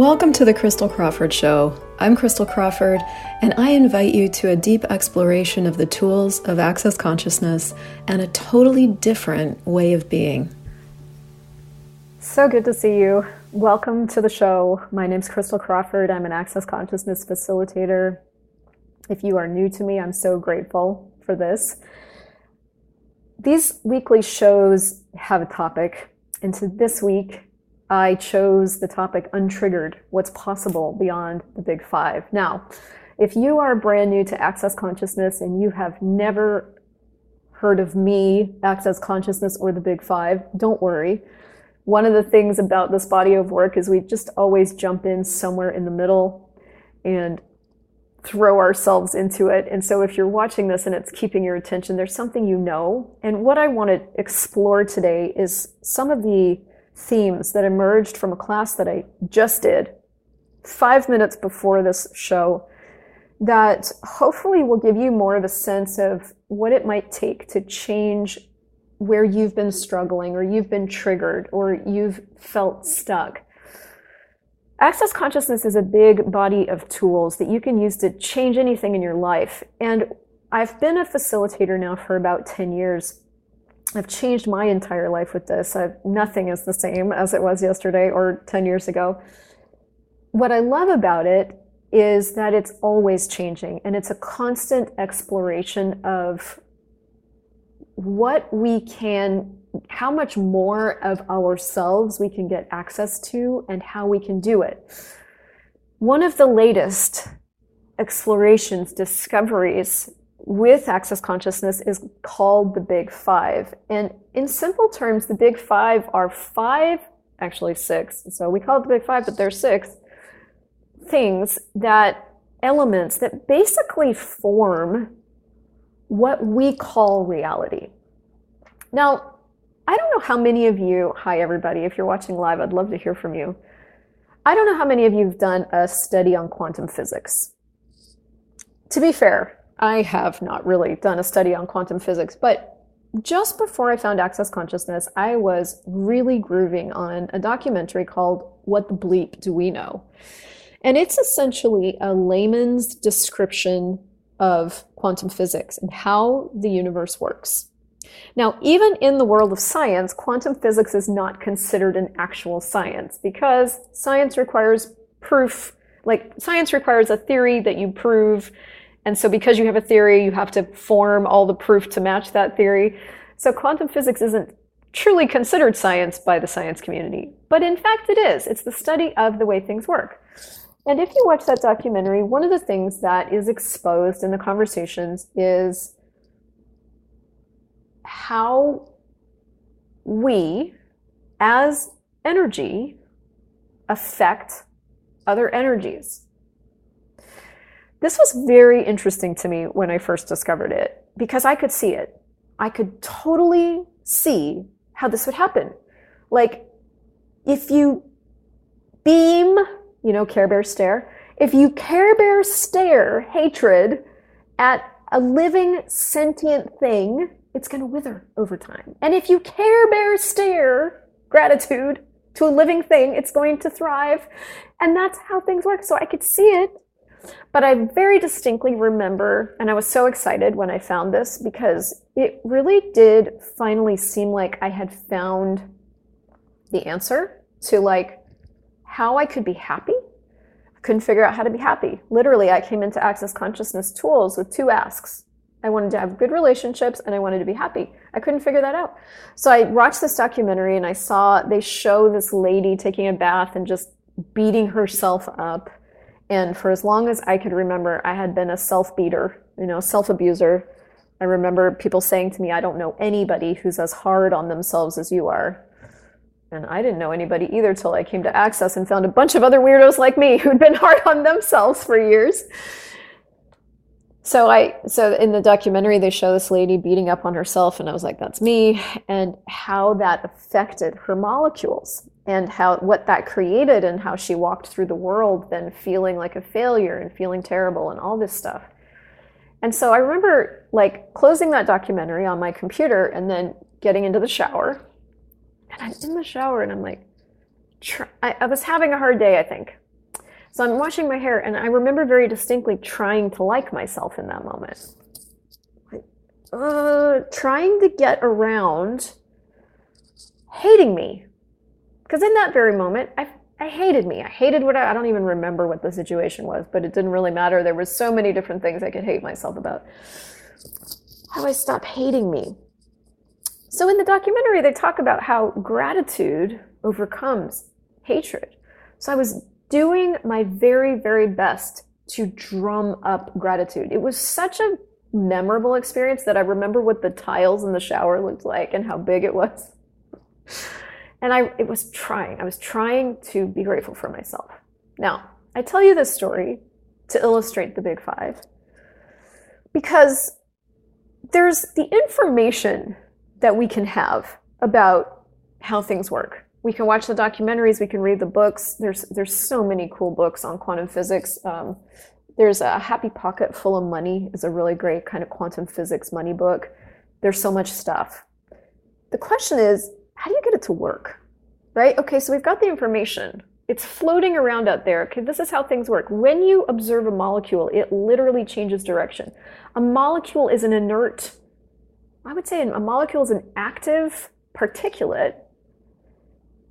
Welcome to the Christel Crawford Show. I'm Christel Crawford, and I invite you to a deep exploration of the tools of access consciousness and a totally different way of being. So good to see you. Welcome to the show. My name's Christel Crawford. I'm an access consciousness facilitator. If you are new to me, I'm so grateful for this. These weekly shows have a topic, and so this week I chose the topic untriggered what's possible beyond the big five. Now, if you are brand new to access consciousness and you have never heard of me, access consciousness, or the big five, don't worry. One of the things about this body of work is we just always jump in somewhere in the middle and throw ourselves into it. And so if you're watching this and it's keeping your attention, there's something you know. And what I want to explore today is some of the themes that emerged from a class that I just did five minutes before this show that hopefully will give you more of a sense of what it might take to change where you've been struggling or you've been triggered or you've felt stuck. Access consciousness is a big body of tools that you can use to change anything in your life. And I've been a facilitator now for about 10 years. I've changed my entire life with this. I've, nothing is the same as it was yesterday or 10 years ago. What I love about it is that it's always changing and it's a constant exploration of what we can, how much more of ourselves we can get access to and how we can do it. One of the latest explorations, discoveries with access consciousness is called the big five. And in simple terms, the big five are five, actually six. So we call it the big five, but there's six things that elements that basically form what we call reality. Now, I don't know how many of you, hi everybody, if you're watching live, I'd love to hear from you. I don't know how many of you have done a study on quantum physics. To be fair, I have not really done a study on quantum physics, but just before I found Access Consciousness, I was really grooving on a documentary called What the Bleep Do We Know? And it's essentially a layman's description of quantum physics and how the universe works. Now, even in the world of science, quantum physics is not considered an actual science because science requires proof. Like, science requires a theory that you prove and so because you have a theory, you have to form all the proof to match that theory. So quantum physics isn't truly considered science by the science community. But in fact, it is. It's the study of the way things work. And if you watch that documentary, one of the things that is exposed in the conversations is how we, as energy, affect other energies. This was very interesting to me when I first discovered it because I could see it. I could totally see how this would happen. Like, if you beam, you know, Care Bear stare, if you Care Bear stare hatred at a living sentient thing, it's going to wither over time. And if you Care Bear stare gratitude to a living thing, it's going to thrive. And that's how things work. So I could see it but I very distinctly remember, and I was so excited when I found this because it really did finally seem like I had found the answer to like how I could be happy. I couldn't figure out how to be happy. Literally, I came into Access Consciousness tools with two asks. I wanted to have good relationships and I wanted to be happy. I couldn't figure that out. So I watched this documentary and I saw they show this lady taking a bath and just beating herself up and for as long as I could remember, I had been a self beater, you know, self abuser. I remember people saying to me, I don't know anybody who's as hard on themselves as you are. And I didn't know anybody either till I came to Access and found a bunch of other weirdos like me who'd been hard on themselves for years. So I so in the documentary they show this lady beating up on herself and I was like that's me and how that affected her molecules and how what that created and how she walked through the world then feeling like a failure and feeling terrible and all this stuff. And so I remember like closing that documentary on my computer and then getting into the shower. And I'm in the shower and I'm like, I, I was having a hard day, I think. So I'm washing my hair, and I remember very distinctly trying to like myself in that moment. Uh, trying to get around hating me. Because in that very moment, I, I hated me. I hated what I, I don't even remember what the situation was, but it didn't really matter. There were so many different things I could hate myself about. How do I stop hating me? So in the documentary, they talk about how gratitude overcomes hatred. So I was doing my very, very best to drum up gratitude. It was such a memorable experience that I remember what the tiles in the shower looked like and how big it was. And I it was trying. I was trying to be grateful for myself. Now, I tell you this story to illustrate the big 5 because there's the information that we can have about how things work. We can watch the documentaries, we can read the books. There's there's so many cool books on quantum physics. Um, there's a Happy Pocket Full of Money is a really great kind of quantum physics money book. There's so much stuff. The question is, how do you get it to work? Right? Okay, so we've got the information. It's floating around out there. Okay, this is how things work. When you observe a molecule, it literally changes direction. A molecule is an inert I would say a molecule is an active particulate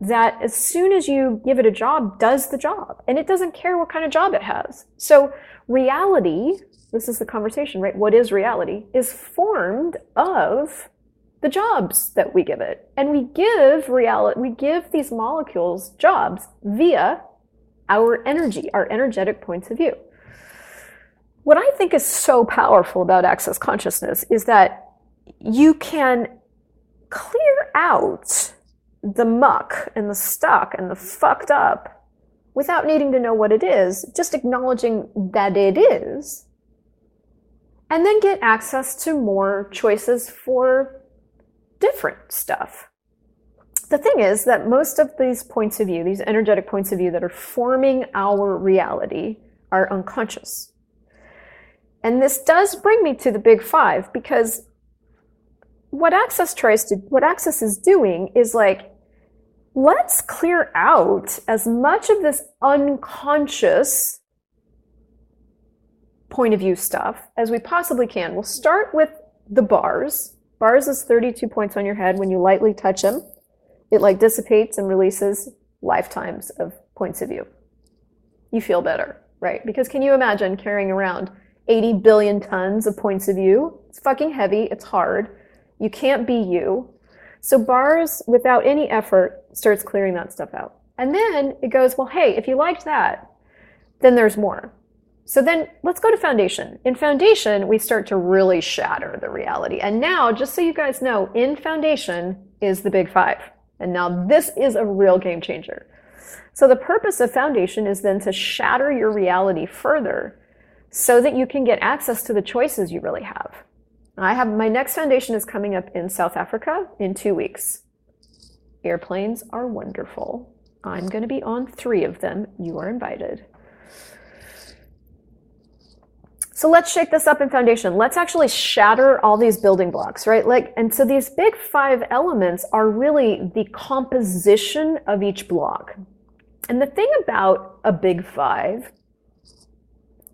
that as soon as you give it a job does the job. And it doesn't care what kind of job it has. So reality this is the conversation right? What is reality? Is formed of the jobs that we give it. And we give reality we give these molecules jobs via our energy our energetic points of view. What i think is so powerful about access consciousness is that you can clear out the muck and the stuck and the fucked up without needing to know what it is, just acknowledging that it is, and then get access to more choices for different stuff. The thing is that most of these points of view, these energetic points of view that are forming our reality, are unconscious. And this does bring me to the big five because what Access tries to, what Access is doing is like, let's clear out as much of this unconscious point of view stuff as we possibly can. We'll start with the bars. Bars is 32 points on your head. When you lightly touch them, it like dissipates and releases lifetimes of points of view. You feel better, right? Because can you imagine carrying around 80 billion tons of points of view? It's fucking heavy, it's hard. You can't be you. So bars, without any effort, starts clearing that stuff out. And then it goes, well, hey, if you liked that, then there's more. So then let's go to foundation. In foundation, we start to really shatter the reality. And now, just so you guys know, in foundation is the big five. And now this is a real game changer. So the purpose of foundation is then to shatter your reality further so that you can get access to the choices you really have. I have my next foundation is coming up in South Africa in two weeks. Airplanes are wonderful. I'm going to be on three of them. You are invited. So let's shake this up in foundation. Let's actually shatter all these building blocks, right? Like, and so these big five elements are really the composition of each block. And the thing about a big five,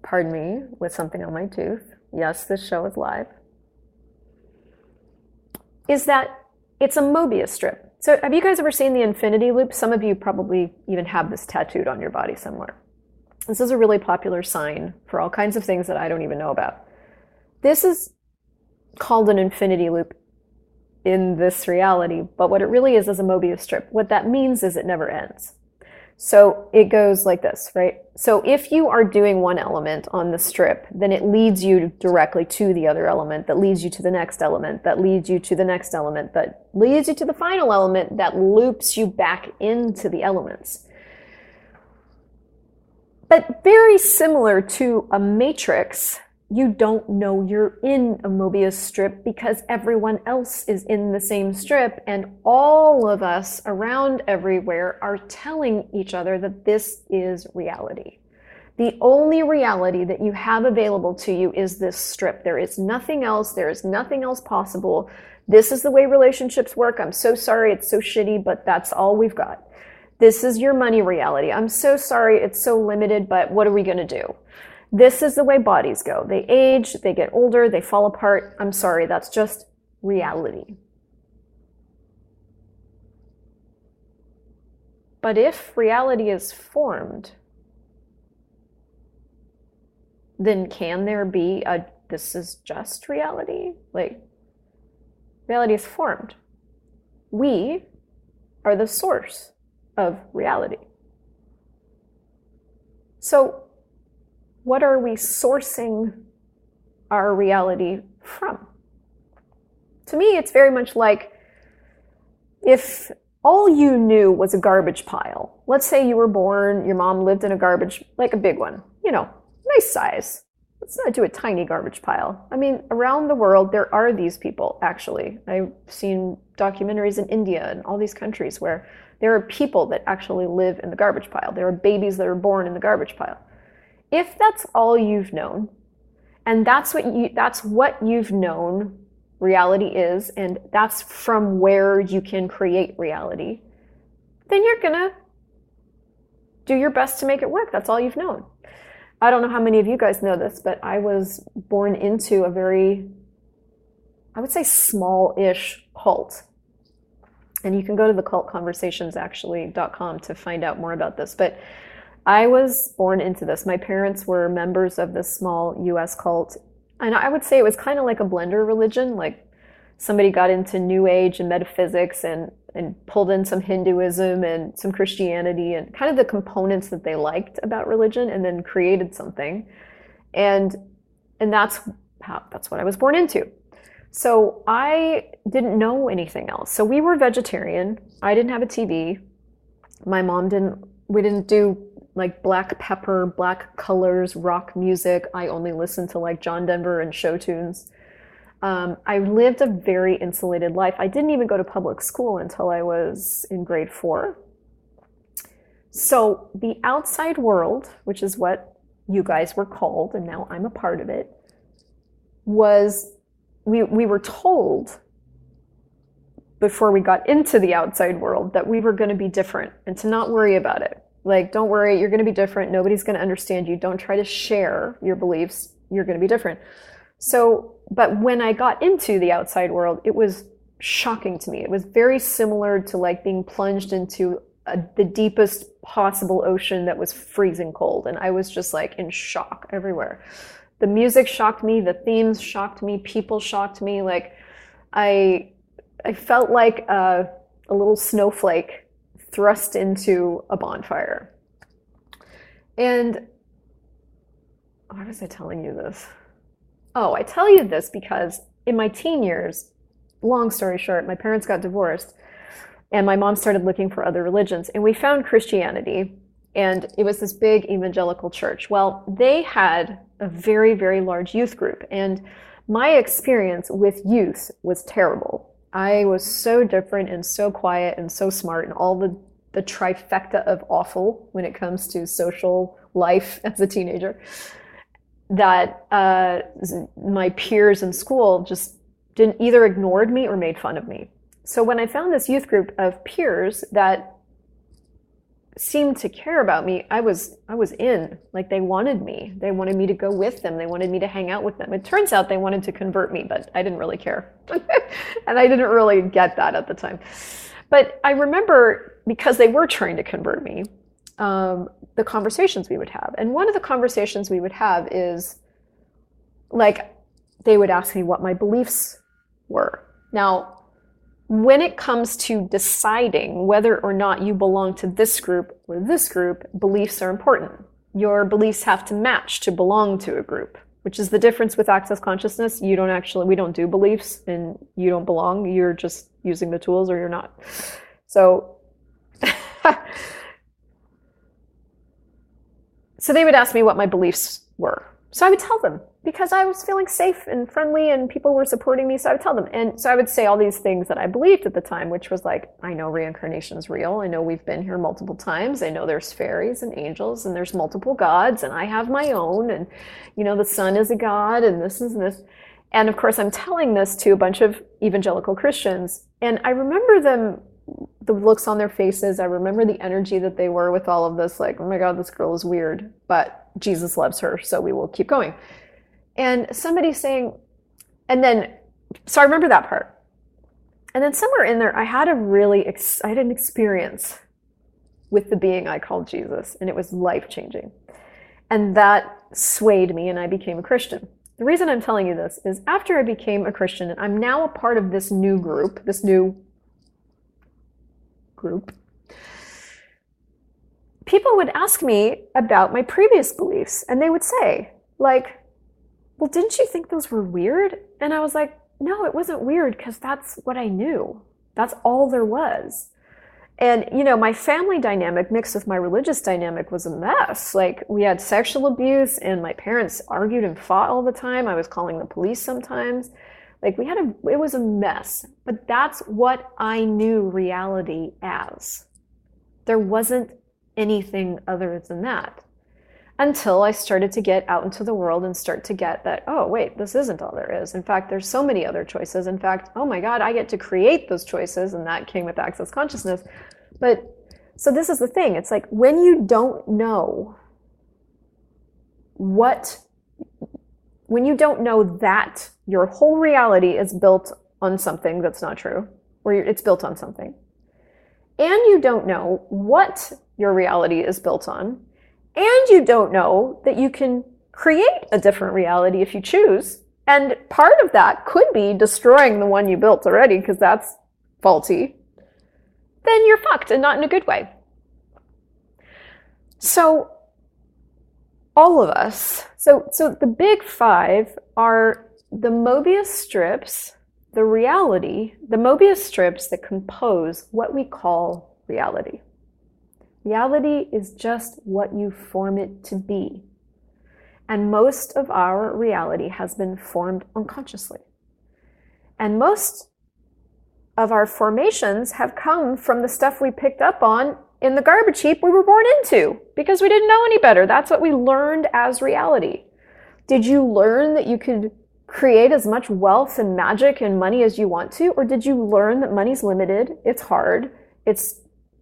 pardon me, with something on my tooth. Yes, this show is live is that it's a Mobius strip. So have you guys ever seen the infinity loop? Some of you probably even have this tattooed on your body somewhere. This is a really popular sign for all kinds of things that I don't even know about. This is called an infinity loop in this reality, but what it really is is a Mobius strip. What that means is it never ends. So it goes like this, right? So if you are doing one element on the strip, then it leads you directly to the other element that leads you to the next element that leads you to the next element that leads you to the final element that loops you back into the elements. But very similar to a matrix, you don't know you're in a Mobius strip because everyone else is in the same strip and all of us around everywhere are telling each other that this is reality. The only reality that you have available to you is this strip. There is nothing else. There is nothing else possible. This is the way relationships work. I'm so sorry. It's so shitty, but that's all we've got. This is your money reality. I'm so sorry, it's so limited, but what are we going to do? This is the way bodies go. They age, they get older, they fall apart. I'm sorry, that's just reality. But if reality is formed, then can there be a this is just reality? Like, reality is formed. We are the source of reality. So, what are we sourcing our reality from? To me, it's very much like if all you knew was a garbage pile. Let's say you were born, your mom lived in a garbage, like a big one, you know, nice size. Let's not do a tiny garbage pile. I mean, around the world, there are these people, actually. I've seen documentaries in India and all these countries where there are people that actually live in the garbage pile. There are babies that are born in the garbage pile. If that's all you've known, and that's what you that's what you've known reality is, and that's from where you can create reality, then you're gonna do your best to make it work. That's all you've known. I don't know how many of you guys know this, but I was born into a very, I would say, small ish cult. And you can go to the cultconversationsactually.com actually.com to find out more about this. But I was born into this. My parents were members of this small US cult. And I would say it was kind of like a blender religion. Like somebody got into New Age and metaphysics and and pulled in some Hinduism and some Christianity and kind of the components that they liked about religion and then created something. And and that's how that's what I was born into. So I didn't know anything else. So we were vegetarian. I didn't have a TV. My mom didn't we didn't do like black pepper, black colors, rock music. I only listened to like John Denver and show tunes. Um, I lived a very insulated life. I didn't even go to public school until I was in grade four. So the outside world, which is what you guys were called, and now I'm a part of it, was we, we were told before we got into the outside world that we were going to be different and to not worry about it. Like, don't worry, you're going to be different. Nobody's going to understand you. Don't try to share your beliefs. You're going to be different. So, but when I got into the outside world, it was shocking to me. It was very similar to like being plunged into a, the deepest possible ocean that was freezing cold. And I was just like in shock everywhere. The music shocked me, the themes shocked me, people shocked me. Like, I, I felt like a, a little snowflake thrust into a bonfire. And why was I telling you this? Oh, I tell you this because in my teen years, long story short, my parents got divorced and my mom started looking for other religions and we found Christianity and it was this big evangelical church. Well, they had a very, very large youth group and my experience with youth was terrible. I was so different and so quiet and so smart and all the, the trifecta of awful when it comes to social life as a teenager that uh, my peers in school just didn't either ignored me or made fun of me. So when I found this youth group of peers that seemed to care about me, I was I was in. Like they wanted me. They wanted me to go with them. They wanted me to hang out with them. It turns out they wanted to convert me, but I didn't really care. and I didn't really get that at the time. But I remember because they were trying to convert me, um, the conversations we would have. And one of the conversations we would have is like they would ask me what my beliefs were. Now, when it comes to deciding whether or not you belong to this group or this group, beliefs are important. Your beliefs have to match to belong to a group, which is the difference with access consciousness. You don't actually, we don't do beliefs and you don't belong. You're just using the tools or you're not. So, So they would ask me what my beliefs were. So I would tell them because I was feeling safe and friendly and people were supporting me. So I would tell them. And so I would say all these things that I believed at the time, which was like, I know reincarnation is real. I know we've been here multiple times. I know there's fairies and angels and there's multiple gods and I have my own. And, you know, the sun is a god and this is this. And of course, I'm telling this to a bunch of evangelical Christians. And I remember them the looks on their faces. I remember the energy that they were with all of this like, oh my God, this girl is weird, but Jesus loves her, so we will keep going. And somebody saying, and then, so I remember that part. And then somewhere in there, I had a really I had an experience with the being I called Jesus, and it was life changing. And that swayed me, and I became a Christian. The reason I'm telling you this is after I became a Christian, and I'm now a part of this new group, this new group, people would ask me about my previous beliefs, and they would say, like, well, didn't you think those were weird? And I was like, no, it wasn't weird because that's what I knew. That's all there was. And, you know, my family dynamic mixed with my religious dynamic was a mess. Like, we had sexual abuse, and my parents argued and fought all the time. I was calling the police sometimes. Like, we had a, it was a mess. But that's what I knew reality as. There wasn't anything other than that until I started to get out into the world and start to get that, oh, wait, this isn't all there is. In fact, there's so many other choices. In fact, oh my God, I get to create those choices. And that came with access consciousness. But so this is the thing it's like when you don't know what, when you don't know that your whole reality is built on something that's not true, or it's built on something, and you don't know what your reality is built on, and you don't know that you can create a different reality if you choose. And part of that could be destroying the one you built already because that's faulty. Then you're fucked and not in a good way. So, all of us, so, so the big five are the Mobius strips, the reality, the Mobius strips that compose what we call reality. Reality is just what you form it to be. And most of our reality has been formed unconsciously. And most of our formations have come from the stuff we picked up on in the garbage heap we were born into because we didn't know any better. That's what we learned as reality. Did you learn that you could create as much wealth and magic and money as you want to? Or did you learn that money's limited? It's hard. It's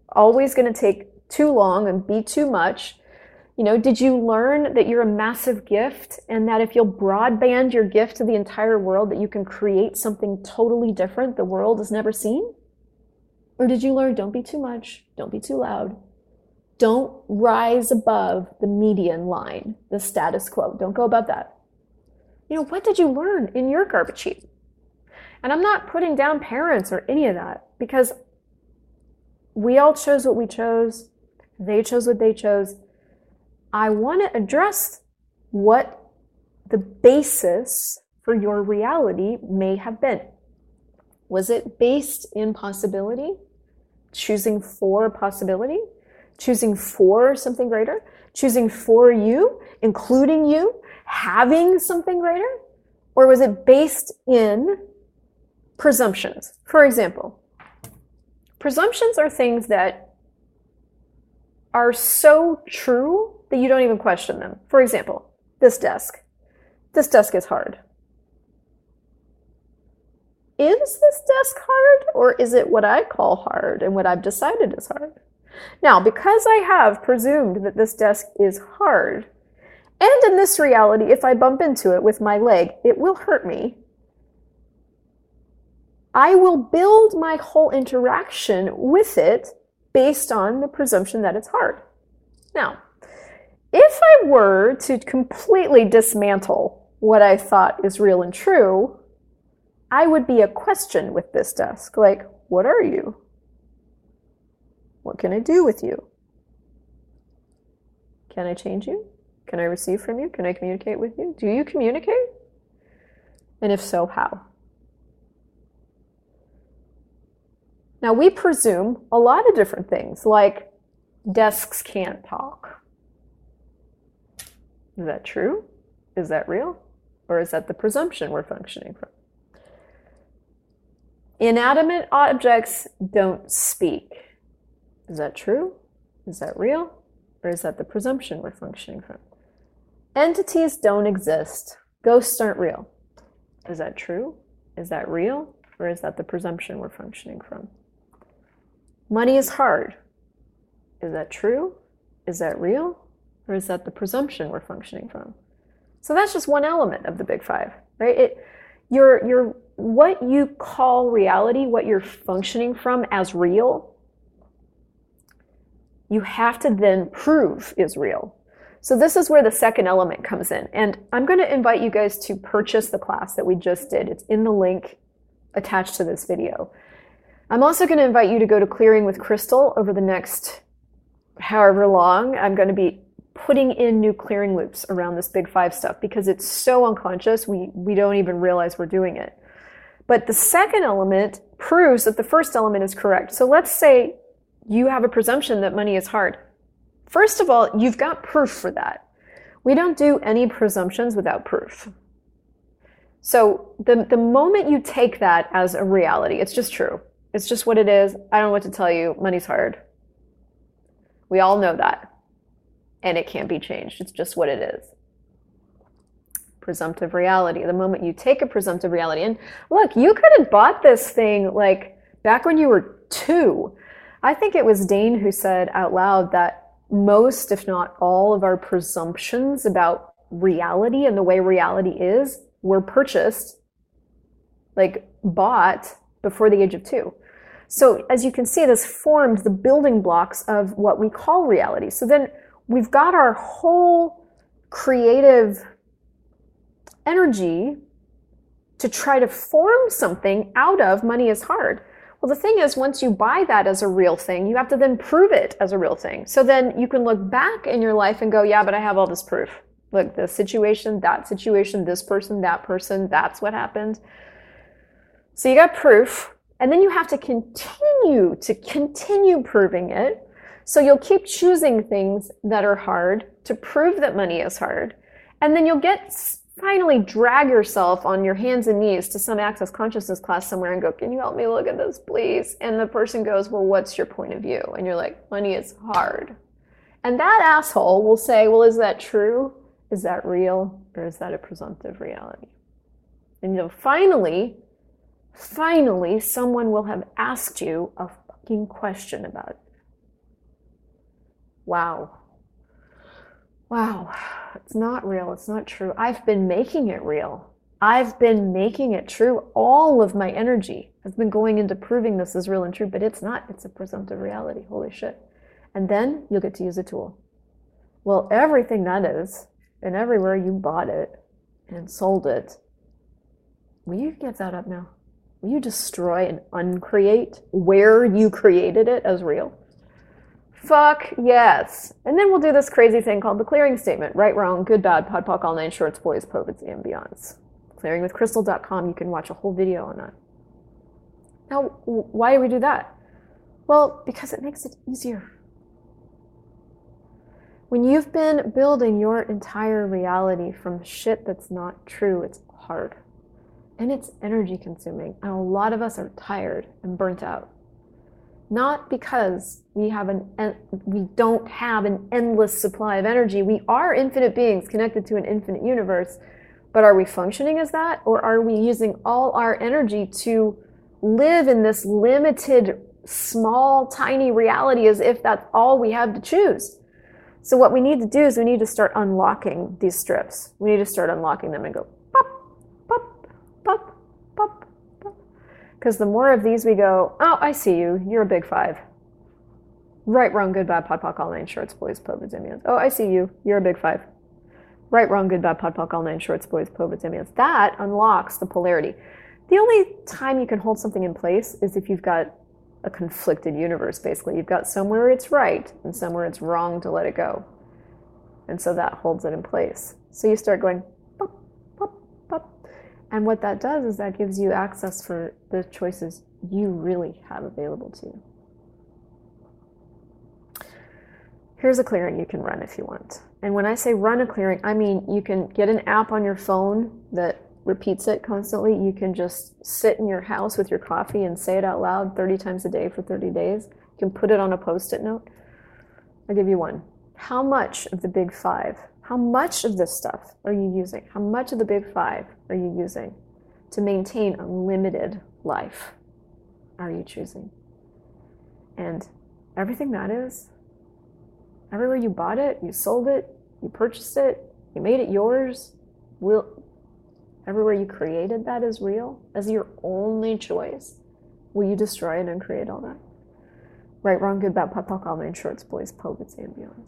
always going to take too long and be too much? You know, did you learn that you're a massive gift and that if you'll broadband your gift to the entire world that you can create something totally different the world has never seen? Or did you learn don't be too much, don't be too loud, don't rise above the median line, the status quo. Don't go above that. You know, what did you learn in your garbage heap? And I'm not putting down parents or any of that because we all chose what we chose. They chose what they chose. I want to address what the basis for your reality may have been. Was it based in possibility? Choosing for possibility? Choosing for something greater? Choosing for you? Including you? Having something greater? Or was it based in presumptions? For example, presumptions are things that are so true that you don't even question them. For example, this desk. This desk is hard. Is this desk hard, or is it what I call hard and what I've decided is hard? Now, because I have presumed that this desk is hard, and in this reality, if I bump into it with my leg, it will hurt me. I will build my whole interaction with it based on the presumption that it's hard. Now, if I were to completely dismantle what I thought is real and true, I would be a question with this desk. Like, what are you? What can I do with you? Can I change you? Can I receive from you? Can I communicate with you? Do you communicate? And if so, how? Now, we presume a lot of different things, like desks can't talk. Is that true? Is that real? Or is that the presumption we're functioning from? Inanimate objects don't speak. Is that true? Is that real? Or is that the presumption we're functioning from? Entities don't exist. Ghosts aren't real. Is that true? Is that real? Or is that the presumption we're functioning from? Money is hard. Is that true? Is that real? Or is that the presumption we're functioning from? So that's just one element of the big five, right? It, your, your, what you call reality, what you're functioning from as real, you have to then prove is real. So this is where the second element comes in. And I'm going to invite you guys to purchase the class that we just did. It's in the link attached to this video. I'm also going to invite you to go to Clearing with Christel over the next however long. I'm going to be putting in new clearing loops around this big five stuff because it's so unconscious, we, we don't even realize we're doing it. But the second element proves that the first element is correct. So let's say you have a presumption that money is hard. First of all, you've got proof for that. We don't do any presumptions without proof. So the, the moment you take that as a reality, it's just true. It's just what it is. I don't know what to tell you. Money's hard. We all know that and it can't be changed. It's just what it is. Presumptive reality. The moment you take a presumptive reality, and look, you could have bought this thing like back when you were two. I think it was Dane who said out loud that most, if not all, of our presumptions about reality and the way reality is were purchased, like bought before the age of two. So as you can see, this formed the building blocks of what we call reality. So then we've got our whole creative energy to try to form something out of money is hard. Well, the thing is, once you buy that as a real thing, you have to then prove it as a real thing. So then you can look back in your life and go, yeah, but I have all this proof. Look, the situation, that situation, this person, that person, that's what happened. So you got proof, and then you have to continue to continue proving it so you'll keep choosing things that are hard to prove that money is hard. And then you'll get finally drag yourself on your hands and knees to some access consciousness class somewhere and go, Can you help me look at this, please? And the person goes, Well, what's your point of view? And you're like, Money is hard. And that asshole will say, Well, is that true? Is that real? Or is that a presumptive reality? And you'll finally, finally, someone will have asked you a fucking question about it. Wow. Wow. It's not real. It's not true. I've been making it real. I've been making it true. All of my energy has been going into proving this is real and true, but it's not. It's a presumptive reality. Holy shit. And then you'll get to use a tool. Well, everything that is, and everywhere you bought it and sold it, will you give that up now? You destroy and uncreate where you created it as real? Fuck yes. And then we'll do this crazy thing called the clearing statement. Right, wrong, good, bad, POD, POC, all nine shorts, boys, POVADs, and beyonds. Clearingwithchristel.com, you can watch a whole video on that. Now, why do we do that? Well, because it makes it easier. When you've been building your entire reality from shit that's not true, it's hard. And it's energy consuming. And a lot of us are tired and burnt out not because we have an we don't have an endless supply of energy. We are infinite beings connected to an infinite universe, but are we functioning as that or are we using all our energy to live in this limited small tiny reality as if that's all we have to choose? So what we need to do is we need to start unlocking these strips. We need to start unlocking them and go Because the more of these we go, oh, I see you. You're a big five. Right, wrong, good, bad, POD, POC, all nine shorts, boys, POVADs, amians. Oh, I see you. You're a big five. Right, wrong, good, bad, POD, POC, all nine shorts, boys, POVADs, amians. That unlocks the polarity. The only time you can hold something in place is if you've got a conflicted universe, basically. You've got somewhere it's right and somewhere it's wrong to let it go. And so that holds it in place. So you start going, and what that does is that gives you access for the choices you really have available to you. Here's a clearing you can run if you want. And when I say run a clearing, I mean you can get an app on your phone that repeats it constantly. You can just sit in your house with your coffee and say it out loud 30 times a day for 30 days. You can put it on a post it note. I'll give you one. How much of the big five how much of this stuff are you using? How much of the big five are you using to maintain a limited life? Are you choosing? And everything that is, everywhere you bought it, you sold it, you purchased it, you made it yours, will everywhere you created that is real as your only choice, will you destroy and create all that? Right, wrong, good, bad, pop, nine shorts, boys, poets, and beyond.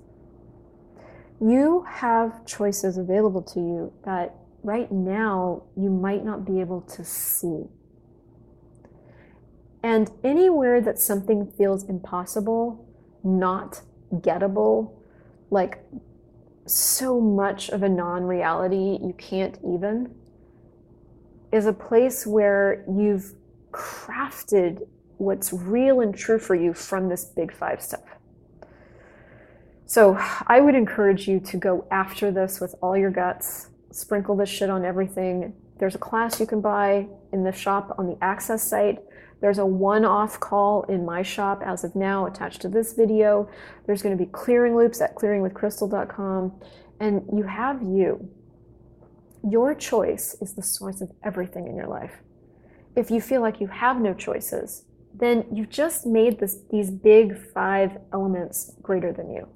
You have choices available to you that right now you might not be able to see. And anywhere that something feels impossible, not gettable, like so much of a non reality you can't even, is a place where you've crafted what's real and true for you from this big five stuff. So I would encourage you to go after this with all your guts, sprinkle this shit on everything. There's a class you can buy in the shop on the Access site. There's a one off call in my shop as of now attached to this video. There's going to be clearing loops at clearingwithchristel.com. And you have you. Your choice is the source of everything in your life. If you feel like you have no choices, then you've just made this, these big five elements greater than you.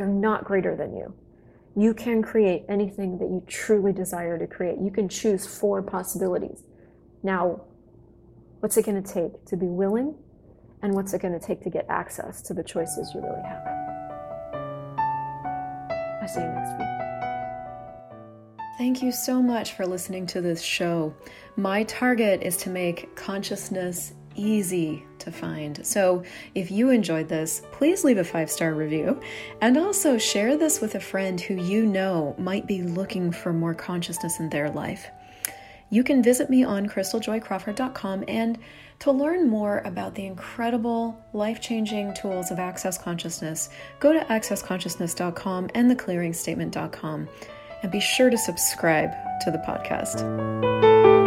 They're not greater than you. You can create anything that you truly desire to create. You can choose four possibilities. Now, what's it going to take to be willing? And what's it going to take to get access to the choices you really have? I'll see you next week. Thank you so much for listening to this show. My target is to make consciousness easy to find. So if you enjoyed this, please leave a five star review and also share this with a friend who you know might be looking for more consciousness in their life. You can visit me on christeljoycrawford.com and to learn more about the incredible life changing tools of Access Consciousness, go to accessconsciousness.com and theclearingstatement.com and be sure to subscribe to the podcast.